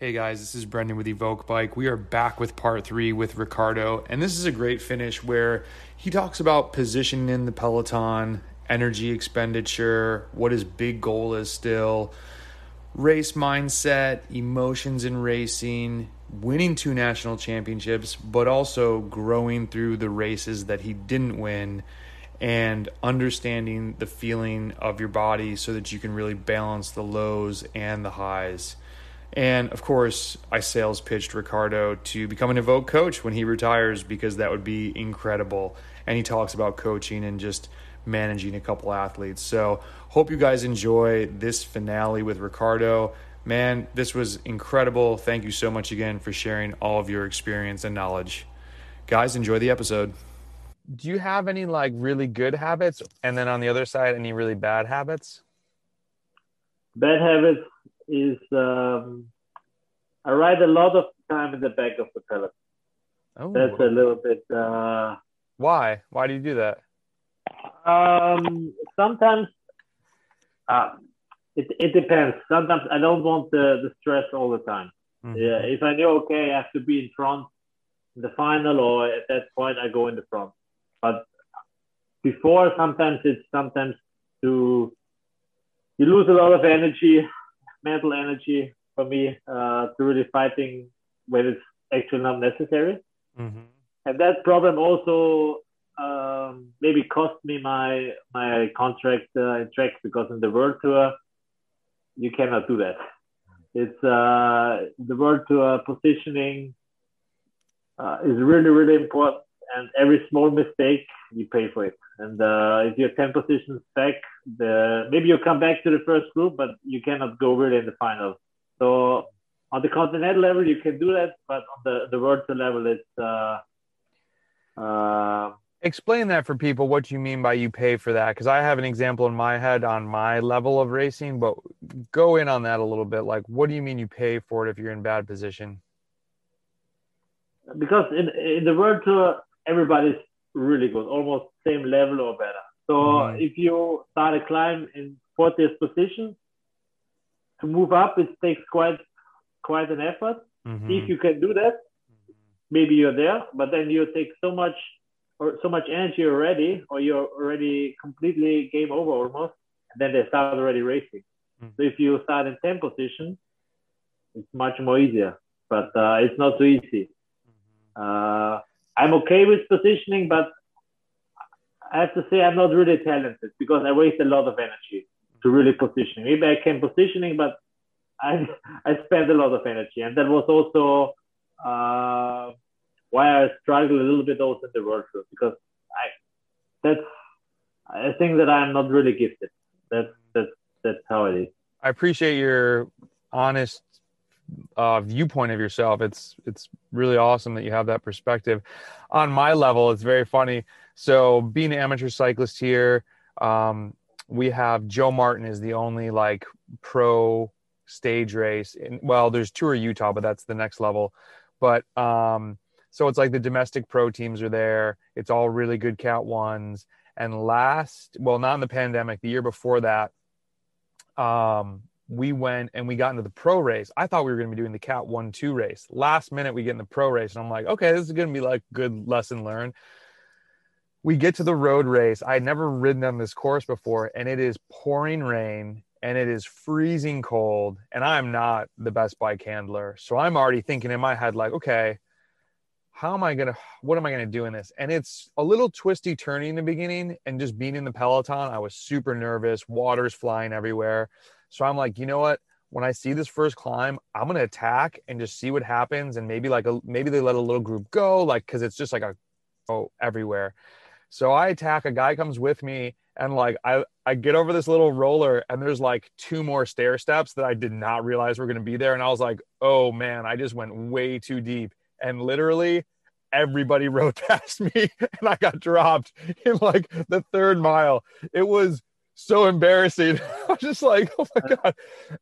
Hey guys, this is Brendan with Evoke Bike. We are back with part three with Ricardo, and this is a great finish where he talks about positioning in the peloton, energy expenditure, what his big goal is still, race mindset, emotions in racing, winning two national championships, but also growing through the races that he didn't win and understanding the feeling of your body so that you can really balance the lows and the highs. And of course, I sales pitched Ricardo to become an Evoke coach when he retires because that would be incredible. And he talks about coaching and just managing a couple athletes. So, hope you guys enjoy this finale with Ricardo. Man, this was incredible. Thank you so much again for sharing all of your experience and knowledge. Guys, enjoy the episode. Do you have any like really good habits and then on the other side any really bad habits? Bad habits is um, I ride a lot of time in the back of the peloton. Oh. That's a little bit. Uh, Why? Why do you do that? Um, sometimes uh, it it depends. Sometimes I don't want the, the stress all the time. Mm-hmm. Yeah, if I know okay, I have to be in front in the final, or at that point I go in the front. But before, sometimes it's sometimes to you lose a lot of energy mental energy for me uh, to really fighting when it's actually not necessary. Mm-hmm. And that problem also um, maybe cost me my my contract uh, in Trek because in the World Tour you cannot do that. It's uh, the World Tour positioning uh, is really really important, and every small mistake you pay for it. And uh, if you're 10 positions back, the maybe you come back to the first group, but you cannot go really in the final. So on the continental level, you can do that, but on the the world level, it's. Uh, uh, Explain that for people what you mean by you pay for that, because I have an example in my head on my level of racing, but go in on that a little bit. Like, what do you mean you pay for it if you're in bad position? Because in in the world tour, everybody's really good, almost same level or better. So mm-hmm. if you start a climb in 40th position, to move up, it takes quite quite an effort. Mm-hmm. If you can do that, maybe you're there, but then you take so much or so much energy already, or you're already completely game over almost, and then they start already racing. Mm-hmm. So if you start in 10 position, it's much more easier, but uh, it's not so easy. Mm-hmm. Uh, I'm okay with positioning, but I have to say I'm not really talented because I waste a lot of energy to really position. Maybe I can positioning, but I I spend a lot of energy, and that was also uh, why I struggle a little bit also in the world because I that's I think that I'm not really gifted. That's that's that's how it is. I appreciate your honest uh, viewpoint of yourself. It's it's really awesome that you have that perspective. On my level, it's very funny. So being an amateur cyclist here, um, we have Joe Martin is the only like pro stage race. Well, there's Tour Utah, but that's the next level. But um, so it's like the domestic pro teams are there. It's all really good Cat ones. And last, well, not in the pandemic, the year before that, um, we went and we got into the pro race. I thought we were going to be doing the cat one two race. Last minute, we get in the pro race, and I'm like, okay, this is going to be like good lesson learned. We get to the road race. I had never ridden on this course before, and it is pouring rain and it is freezing cold. And I'm not the best bike handler, so I'm already thinking in my head like, okay, how am I gonna? What am I gonna do in this? And it's a little twisty turning in the beginning, and just being in the peloton, I was super nervous. Water's flying everywhere so I'm like, you know what? When I see this first climb, I'm gonna attack and just see what happens, and maybe like a maybe they let a little group go, like because it's just like a oh everywhere. So I attack. A guy comes with me, and like I I get over this little roller, and there's like two more stair steps that I did not realize were gonna be there, and I was like, oh man, I just went way too deep, and literally everybody rode past me, and I got dropped in like the third mile. It was so embarrassing. I was just like, oh my uh-huh. God.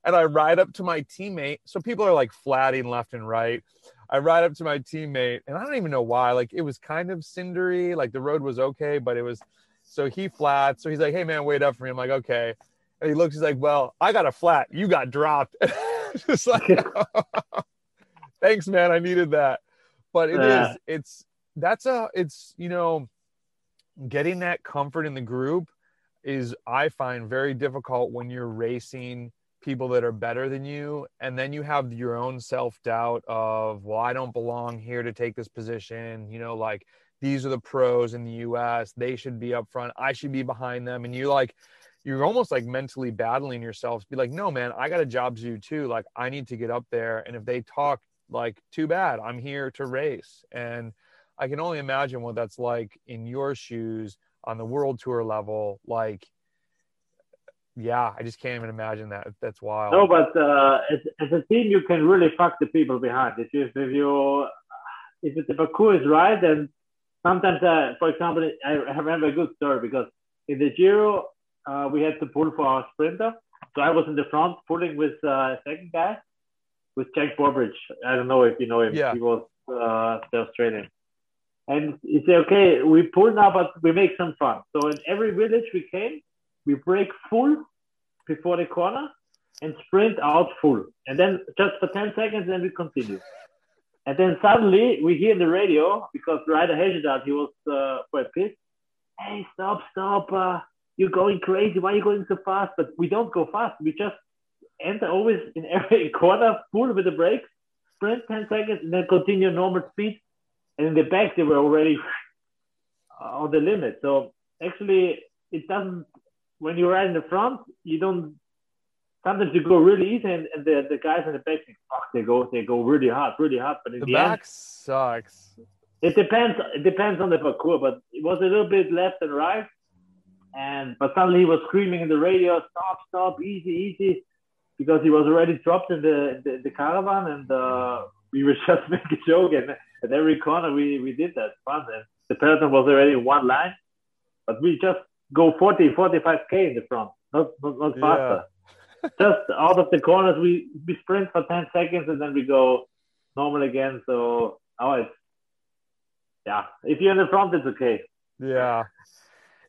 And I ride up to my teammate. So people are like flatting left and right. I ride up to my teammate and I don't even know why. Like it was kind of cindery. Like the road was okay, but it was so he flat. So he's like, hey man, wait up for me. I'm like, okay. And he looks, he's like, well, I got a flat. You got dropped. just like Thanks, man. I needed that. But it is. It's that's a. It's you know, getting that comfort in the group is I find very difficult when you're racing people that are better than you and then you have your own self-doubt of well I don't belong here to take this position you know like these are the pros in the US they should be up front I should be behind them and you like you're almost like mentally battling yourselves be like no man I got a job to do too like I need to get up there and if they talk like too bad I'm here to race. And I can only imagine what that's like in your shoes on the world tour level like yeah, I just can't even imagine that. That's wild. No, but uh, as, as a team, you can really fuck the people behind. If you if you if the parcours is right, then sometimes, uh, for example, I remember a good story because in the Giro uh, we had to pull for our sprinter, so I was in the front pulling with uh, a second guy, with Jack Bobridge. I don't know if you know him. Yeah. He was uh, the Australian. And he said, okay, we pull now, but we make some fun. So in every village we came, we break full before the corner and sprint out full. And then just for 10 seconds, then we continue. And then suddenly we hear the radio because Ryder Hesjedal, he was uh, quite pissed. Hey, stop, stop. Uh, you're going crazy. Why are you going so fast? But we don't go fast. We just enter always in every corner full with the brakes, sprint 10 seconds, and then continue normal speed. And in the back, they were already on the limit. So actually, it doesn't when you ride in the front, you don't. Sometimes you go really easy, and, and the, the guys in the back, fuck, they go they go really hard, really hard. But in the, the back end, sucks. It depends. It depends on the parcours, but it was a little bit left and right. And but suddenly he was screaming in the radio, "Stop! Stop! Easy! Easy!" Because he was already dropped in the the, the caravan, and uh, we were just making a joke. And at every corner we we did that fun. And the peloton was already in one line, but we just go 40, 45k in the front, not not, not faster. Yeah. Just out of the corners, we we sprint for 10 seconds and then we go normal again. So oh, it's yeah. If you're in the front, it's okay. Yeah.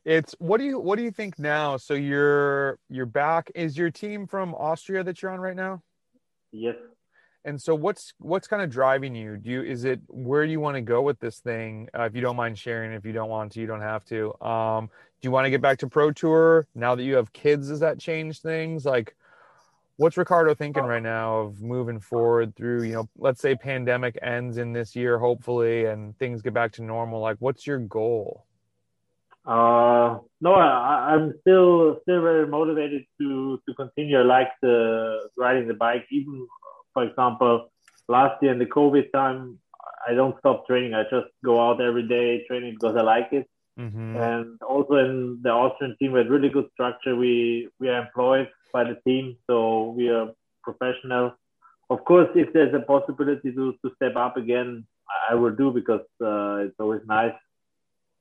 It's what do you what do you think now? So you're you're back. Is your team from Austria that you're on right now? Yes. And so what's what's kind of driving you? Do you is it where do you want to go with this thing? Uh, if you don't mind sharing, if you don't want to, you don't have to. Um, do you want to get back to pro tour now that you have kids? Does that change things? Like, what's Ricardo thinking right now of moving forward through? You know, let's say pandemic ends in this year, hopefully, and things get back to normal. Like, what's your goal? Uh, no, I, I'm still still very motivated to to continue. Like the riding the bike, even for example, last year in the COVID time, I don't stop training. I just go out every day training because I like it. Mm-hmm. And also in the Austrian team, we had really good structure. We we are employed by the team, so we are professional. Of course, if there's a possibility to, to step up again, I will do because uh, it's always nice.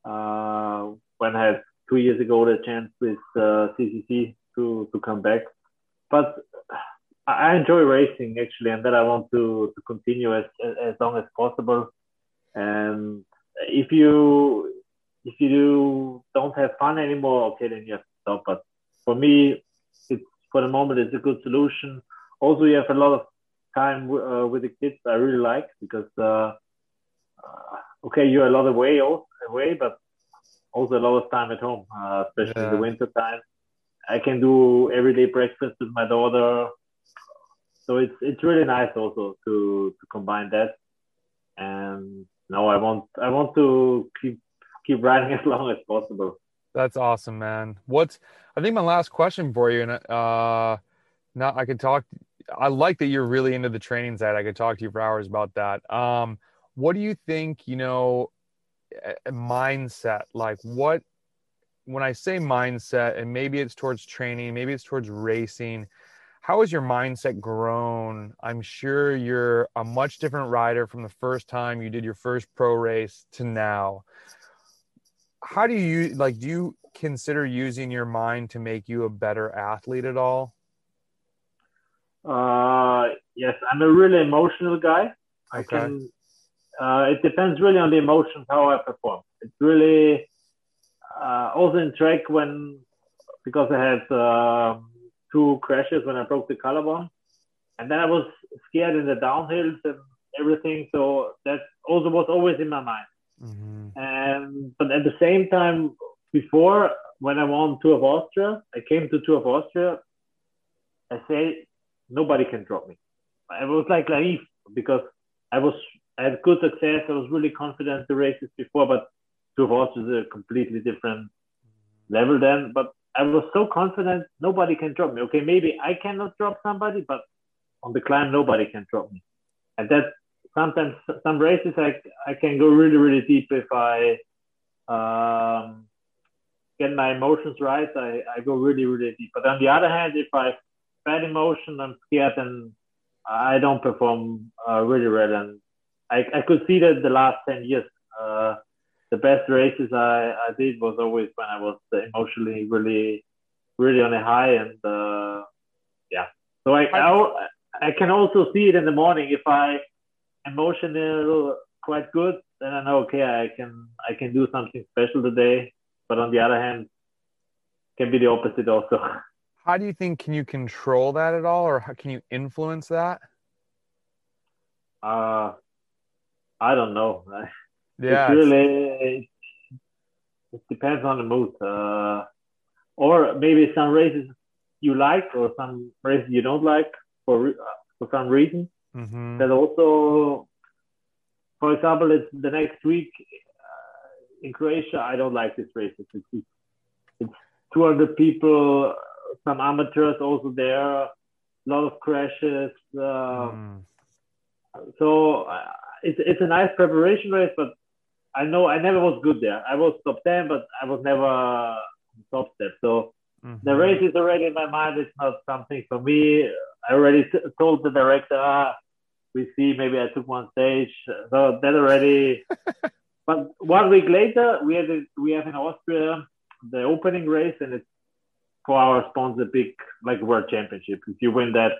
Uh, when I had two years ago the chance with uh, CCC to to come back, but I enjoy racing actually, and that I want to, to continue as as long as possible. And if you if you do, don't have fun anymore, okay, then you have to stop. But for me, it's for the moment it's a good solution. Also, you have a lot of time uh, with the kids. I really like because uh, uh, okay, you're a lot away away, but also a lot of time at home, uh, especially yeah. in the winter time. I can do everyday breakfast with my daughter so it's it's really nice also to to combine that. And no, I want I want to keep keep riding as long as possible. That's awesome, man. What's I think my last question for you, and uh, now I could talk. I like that you're really into the training side. I could talk to you for hours about that. Um, what do you think? You know, mindset. Like what? When I say mindset, and maybe it's towards training, maybe it's towards racing how has your mindset grown? I'm sure you're a much different rider from the first time you did your first pro race to now. How do you like do you consider using your mind to make you a better athlete at all? Uh yes, I'm a really emotional guy. I can uh, it depends really on the emotions how I perform. It's really uh, also in Trek when because I had uh, two crashes when I broke the collarbone. And then I was scared in the downhills and everything. So that also was always in my mind. Mm-hmm. And but at the same time, before when I won Tour of Austria, I came to Tour of Austria. I say nobody can drop me. I was like naive because I was I had good success. I was really confident the races before, but Tour of Austria is a completely different level then. But I was so confident nobody can drop me. Okay, maybe I cannot drop somebody, but on the climb nobody can drop me. And that sometimes some races I I can go really really deep if I um, get my emotions right. I, I go really really deep. But on the other hand, if I bad emotion, I'm scared and I don't perform uh, really well. And I I could see that the last ten years. Uh, the best races I, I did was always when I was emotionally really really on a high and uh, yeah. So I, I I can also see it in the morning. If I emotional quite good then I know okay I can I can do something special today. But on the other hand can be the opposite also. How do you think can you control that at all or how can you influence that? Uh I don't know yeah, it's really it depends on the mood, uh, or maybe some races you like or some races you don't like for for some reason. Mm-hmm. That also, for example, it's the next week uh, in Croatia. I don't like this race. It's, it's, it's 200 people, some amateurs also there, a lot of crashes. Uh, mm. So uh, it's it's a nice preparation race, but I know I never was good there. I was top ten, but I was never top step. So mm-hmm. the race is already in my mind. It's not something for me. I already t- told the director, ah, we see maybe I took one stage. So that already. but one week later, we had a, we have in Austria the opening race, and it's for our sponsor, big like world championship. If you win that,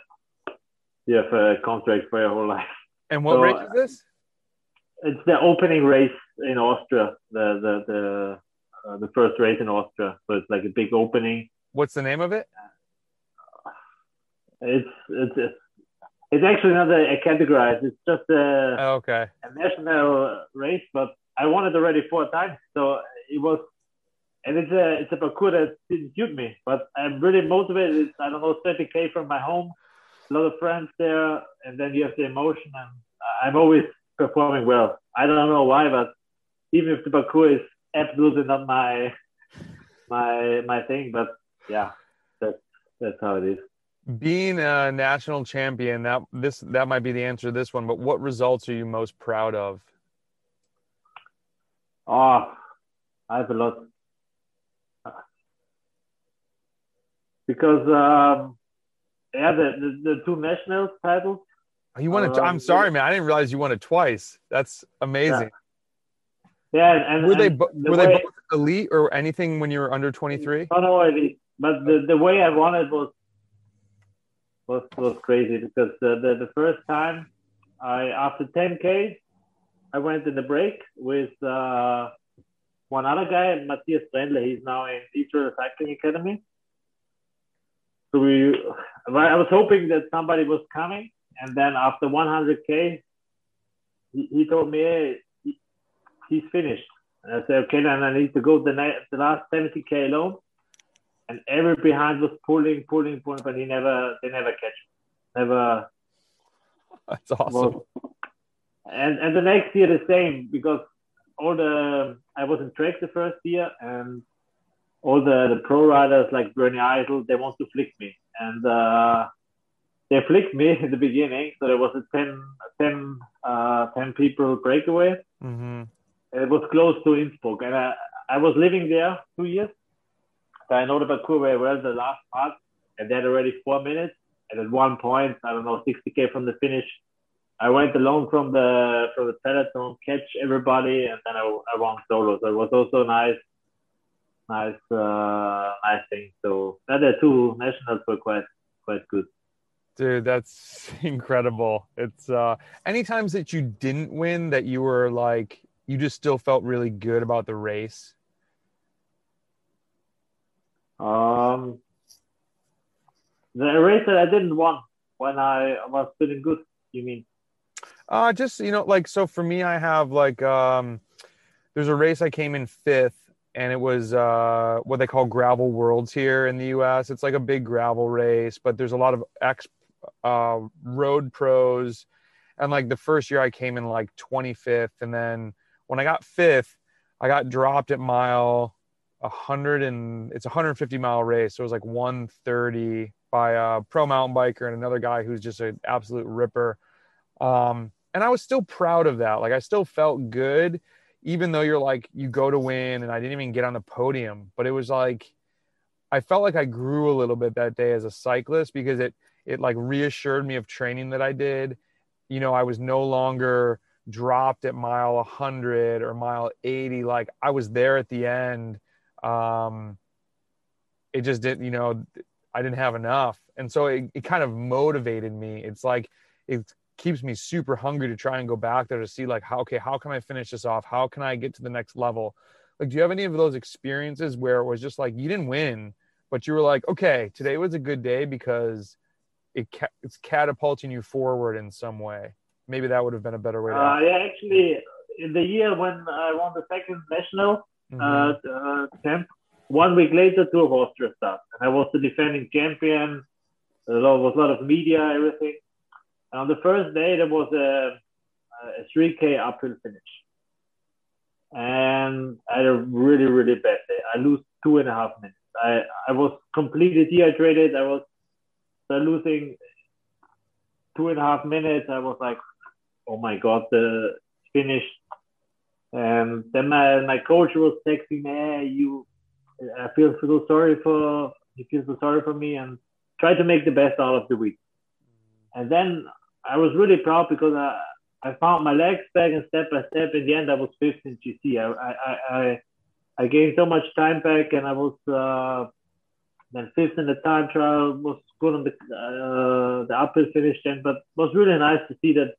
you have a contract for your whole life. And what so, race is this? It's the opening race in Austria, the the the uh, the first race in Austria. So it's like a big opening. What's the name of it? It's it's it's actually not a, a categorized. It's just a oh, okay a national race. But I won it already four times, so it was. And it's a it's a parcours that didn't suit me, but I'm really motivated. It's, I don't know 30k from my home, a lot of friends there, and then you have the emotion, and I'm always performing well. I don't know why, but even if the parcours is absolutely not my my my thing, but yeah, that's that's how it is. Being a national champion, that this that might be the answer to this one. But what results are you most proud of? Oh, I have a lot. Because um, yeah, the, the, the two national titles you won it. I'm um, sorry, man. I didn't realize you won it twice. That's amazing. Yeah, yeah and were they the were they both elite or anything when you were under 23? No, no elite. But the, the way I won it was was was crazy because the, the, the first time I after 10k I went in the break with uh, one other guy, Matthias Brändle. He's now in Israel Cycling Academy. So we, I was hoping that somebody was coming, and then after 100k, he, he told me, hey, he, he's finished. And I said, okay, then I need to go the, the last 70k alone. And every behind was pulling, pulling, pulling, but he never, they never catch, never. That's awesome. and and the next year the same because all the I was in Trek the first year and all the, the pro riders like Bernie Eisel, they want to flick me. And uh, they flicked me in the beginning. So there was a 10, 10, uh, 10 people breakaway. Mm-hmm. It was close to Innsbruck. And I, I was living there two years. So I know the parcours very well, the last part. And then already four minutes. And at one point, I don't know, 60K from the finish, I went alone from the from the peloton, catch everybody, and then I, I won solo. So it was also nice, nice, uh, nice thing. So the other two nationals were quite quite good. Dude, that's incredible. It's uh any times that you didn't win that you were like you just still felt really good about the race? Um the race that I didn't win when I was feeling good, you mean? Uh, just you know, like so for me, I have like um, there's a race I came in fifth, and it was uh what they call gravel worlds here in the U.S. It's like a big gravel race, but there's a lot of ex uh, road pros, and like the first year I came in like 25th, and then when I got fifth, I got dropped at mile 100 and it's a 150 mile race, so it was like 130 by a pro mountain biker and another guy who's just an absolute ripper. Um, and I was still proud of that. Like I still felt good, even though you're like you go to win, and I didn't even get on the podium. But it was like I felt like I grew a little bit that day as a cyclist because it it like reassured me of training that I did. You know, I was no longer dropped at mile 100 or mile 80. Like I was there at the end. Um, it just didn't, you know, I didn't have enough. And so it, it kind of motivated me. It's like, it keeps me super hungry to try and go back there to see like, how, okay, how can I finish this off? How can I get to the next level? Like, do you have any of those experiences where it was just like, you didn't win, but you were like, okay, today was a good day because it it's catapulting you forward in some way. Maybe that would have been a better way. To uh, yeah, actually, in the year when I won the second national mm-hmm. uh, uh, one week later, Tour of Austria started, and I was the defending champion. There was a lot of media, everything. And on the first day, there was a, a 3K uphill finish. And I had a really, really bad day. I lose two and a half minutes. I, I was completely dehydrated. I was so losing two and a half minutes, I was like, oh my God, the finish. And then my, my coach was texting me, hey, you, I feel so sorry for, you feel so sorry for me and try to make the best out of the week. And then I was really proud because I, I found my legs back and step by step. In the end, I was fifth in GC. I, I, I, I gained so much time back and I was, uh, then fifth in the time trial was good on the uh, the uphill finish then, but was really nice to see that.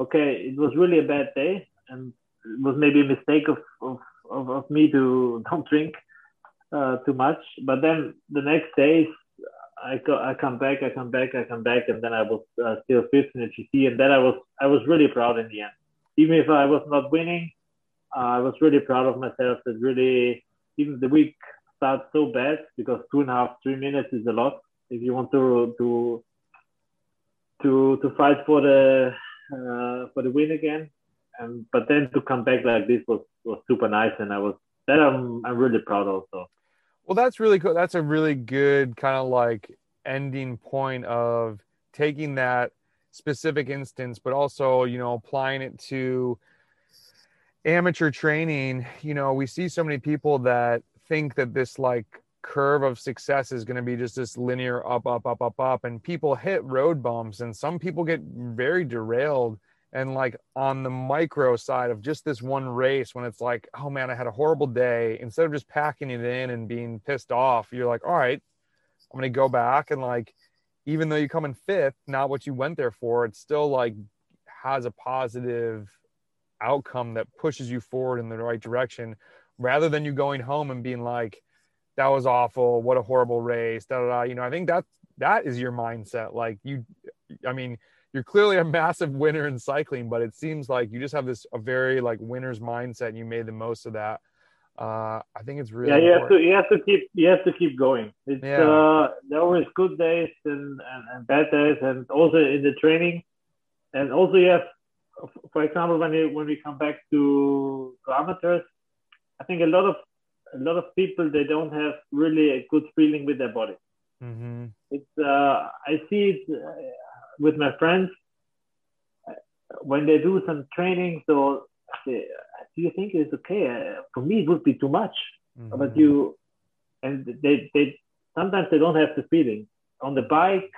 Okay, it was really a bad day, and it was maybe a mistake of of, of, of me to don't drink uh, too much. But then the next days, I go, I come back, I come back, I come back, and then I was uh, still fifth in the GC, and then I was I was really proud in the end. Even if I was not winning, I was really proud of myself. That really, even the week start so bad because two and a half, three minutes is a lot if you want to to to to fight for the uh, for the win again. And but then to come back like this was was super nice, and I was that I'm I'm really proud also. Well, that's really cool. That's a really good kind of like ending point of taking that specific instance, but also you know applying it to amateur training. You know, we see so many people that think that this like curve of success is going to be just this linear up up up up up and people hit road bumps and some people get very derailed and like on the micro side of just this one race when it's like oh man i had a horrible day. Instead of just packing it in and being pissed off you're like all right i'm going to go back. And like even though you come in fifth not what you went there for it still like has a positive outcome that pushes you forward in the right direction rather than you going home and being like, that was awful. What a horrible race. Da, da, da. You know, I think that that is your mindset. Like you, I mean, you're clearly a massive winner in cycling, but it seems like you just have this a very like winner's mindset, and you made the most of that. Uh, I think it's really yeah. You important. have to you have to keep you have to keep going. It's yeah. uh, there are always good days and, and, and bad days, and also in the training, and also you have, for example, when you when we come back to, to amateurs, I think a lot of a lot of people they don't have really a good feeling with their body. Mm-hmm. It's uh, I see it uh, with my friends when they do some training. So do you think it's okay? Uh, for me, it would be too much. Mm-hmm. But you and they they sometimes they don't have the feeling on the bike.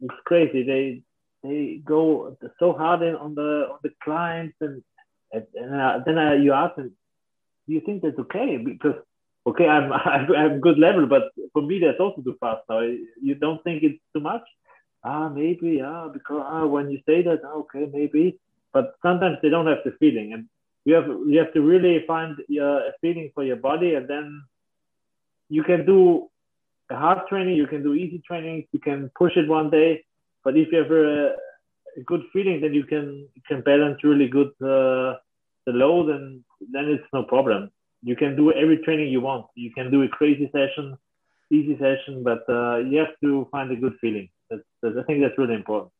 It's crazy. They they go so hard in on the on the climbs and and, uh, then uh, you ask them, do you think that's okay? Because okay, I'm I'm good level, but for me that's also too fast now. You don't think it's too much? Ah, maybe, yeah, because ah, when you say that, ah, okay, maybe. But sometimes they don't have the feeling, and you have you have to really find your feeling for your body, and then you can do a hard training, you can do easy training, you can push it one day, but if you have a a good feeling, then you can can balance really good uh, the load, and then it's no problem. You can do every training you want. You can do a crazy session, easy session, but uh, you have to find a good feeling. That's, that's, I think that's really important.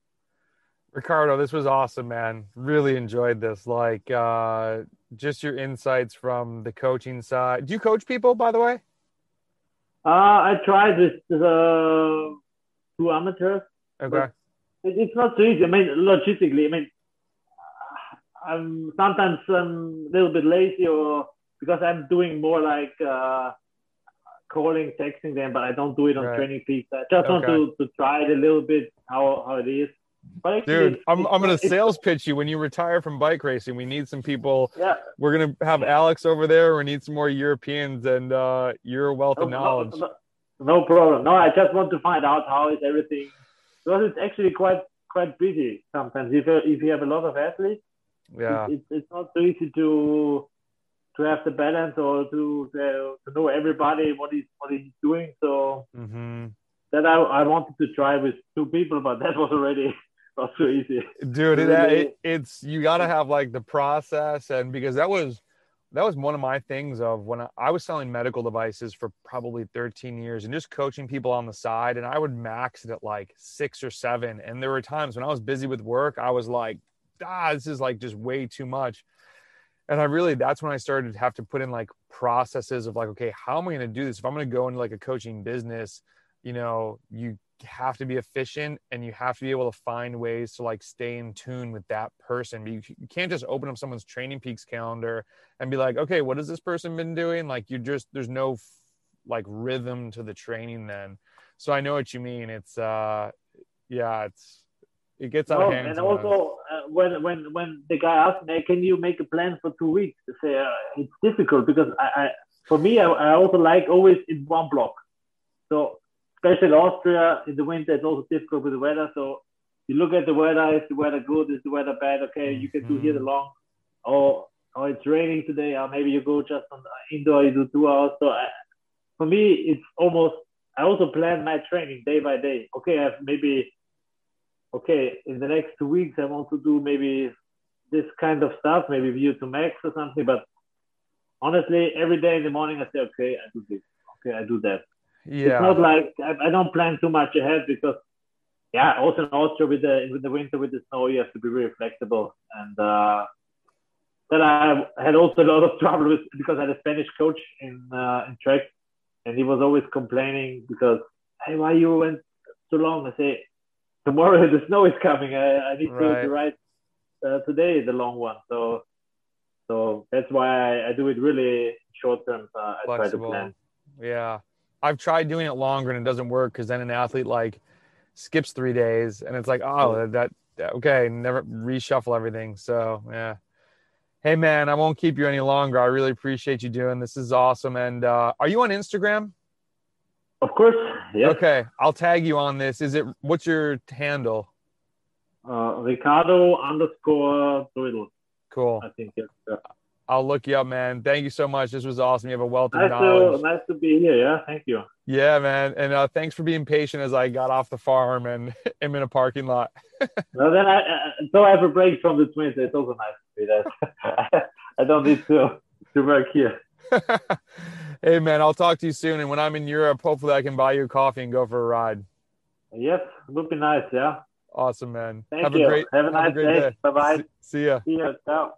Ricardo, this was awesome, man. Really enjoyed this. Like, uh, just your insights from the coaching side. Do you coach people, by the way? Uh, I tried with uh, two amateurs. Okay. It's not so easy. I mean, logistically, I mean, I'm sometimes I'm a little bit lazy or because I'm doing more like uh, calling, texting them, but I don't do it on right. TrainingPeaks. I just okay. want to, to try it a little bit how, how it is. But actually, Dude, I'm, I'm going to sales pitch you when you retire from bike racing. We need some people. Yeah. We're going to have Alex over there. We need some more Europeans and uh, your wealth no, of knowledge. No, no, no, problem. No, I just want to find out how is everything because it's actually quite quite busy sometimes. If you, if you have a lot of athletes, yeah, it's, it's not so easy to to have the balance or to to, to know everybody what he's what he's doing. So mm-hmm. that I I wanted to try with two people, but that was already not so easy. Dude, it, it, it's you got to have like the process, and because that was that was one of my things of when I, I, was selling medical devices for probably 13 years and just coaching people on the side and i would max it at like six or seven and there were times when i was busy with work i was like ah this is like just way too much and i really that's when i started to have to put in like processes of like okay how am i going to do this if i'm going to go into like a coaching business you know you have to be efficient and you have to be able to find ways to like stay in tune with that person. You, can't just open up someone's TrainingPeaks calendar and be like, okay, what has this person been doing? Like you just there's no like rhythm to the training then. So I know what you mean. It's uh yeah, it's it gets out of hand. And also when when when the guy asked me, can you make a plan for two weeks? To say uh, it's difficult because I, I for me I, I also like always in one block. So especially Austria in the winter, it's also difficult with the weather. So you look at the weather, is the weather good? Is the weather bad? Okay, you can do here the mm-hmm. long. Or, or it's raining today, or maybe you go just on indoor, you do two hours. So I, for me, it's almost, I also plan my training day by day. Okay, I have maybe, okay, in the next two weeks, I want to do maybe this kind of stuff, maybe VO2 max or something. But honestly, every day in the morning, I say, okay, I do this. Okay, I do that. Yeah. It's not like I, I don't plan too much ahead because yeah, also in Austria with the with the winter with the snow, you have to be very flexible. And uh, then I had also a lot of trouble with because I had a Spanish coach in uh, in Trek, and he was always complaining because hey, why you went so long? I say tomorrow the snow is coming. I, I need right. to, to ride uh, today the long one. So so that's why I, I do it really short term. Uh, I try to plan. Yeah. I've tried doing it longer and it doesn't work because then an athlete like skips three days and it's like, oh, that, that okay, never reshuffle everything. So yeah. Hey man, I won't keep you any longer. I really appreciate you doing this. is awesome. And uh, are you on Instagram? Of course. Yeah. Okay, I'll tag you on this. Is it what's your handle? Uh, Ricardo underscore Doodle. Cool. I think it's. Yeah. I'll look you up, man. Thank you so much. This was awesome. You have a wealth of nice knowledge. To, nice to be here. Yeah, thank you. Yeah, man. And uh, thanks for being patient as I got off the farm and am in a parking lot. well, then I, so I have a break from the twins. It's also nice to be there. I don't need to to work here. Hey, man. I'll talk to you soon. And when I'm in Europe, hopefully I can buy you a coffee and go for a ride. Yes, would be nice. Yeah. Awesome, man. Thank have you. A great, have a nice have a day. day. Bye bye. See, see ya. See ya. Ciao.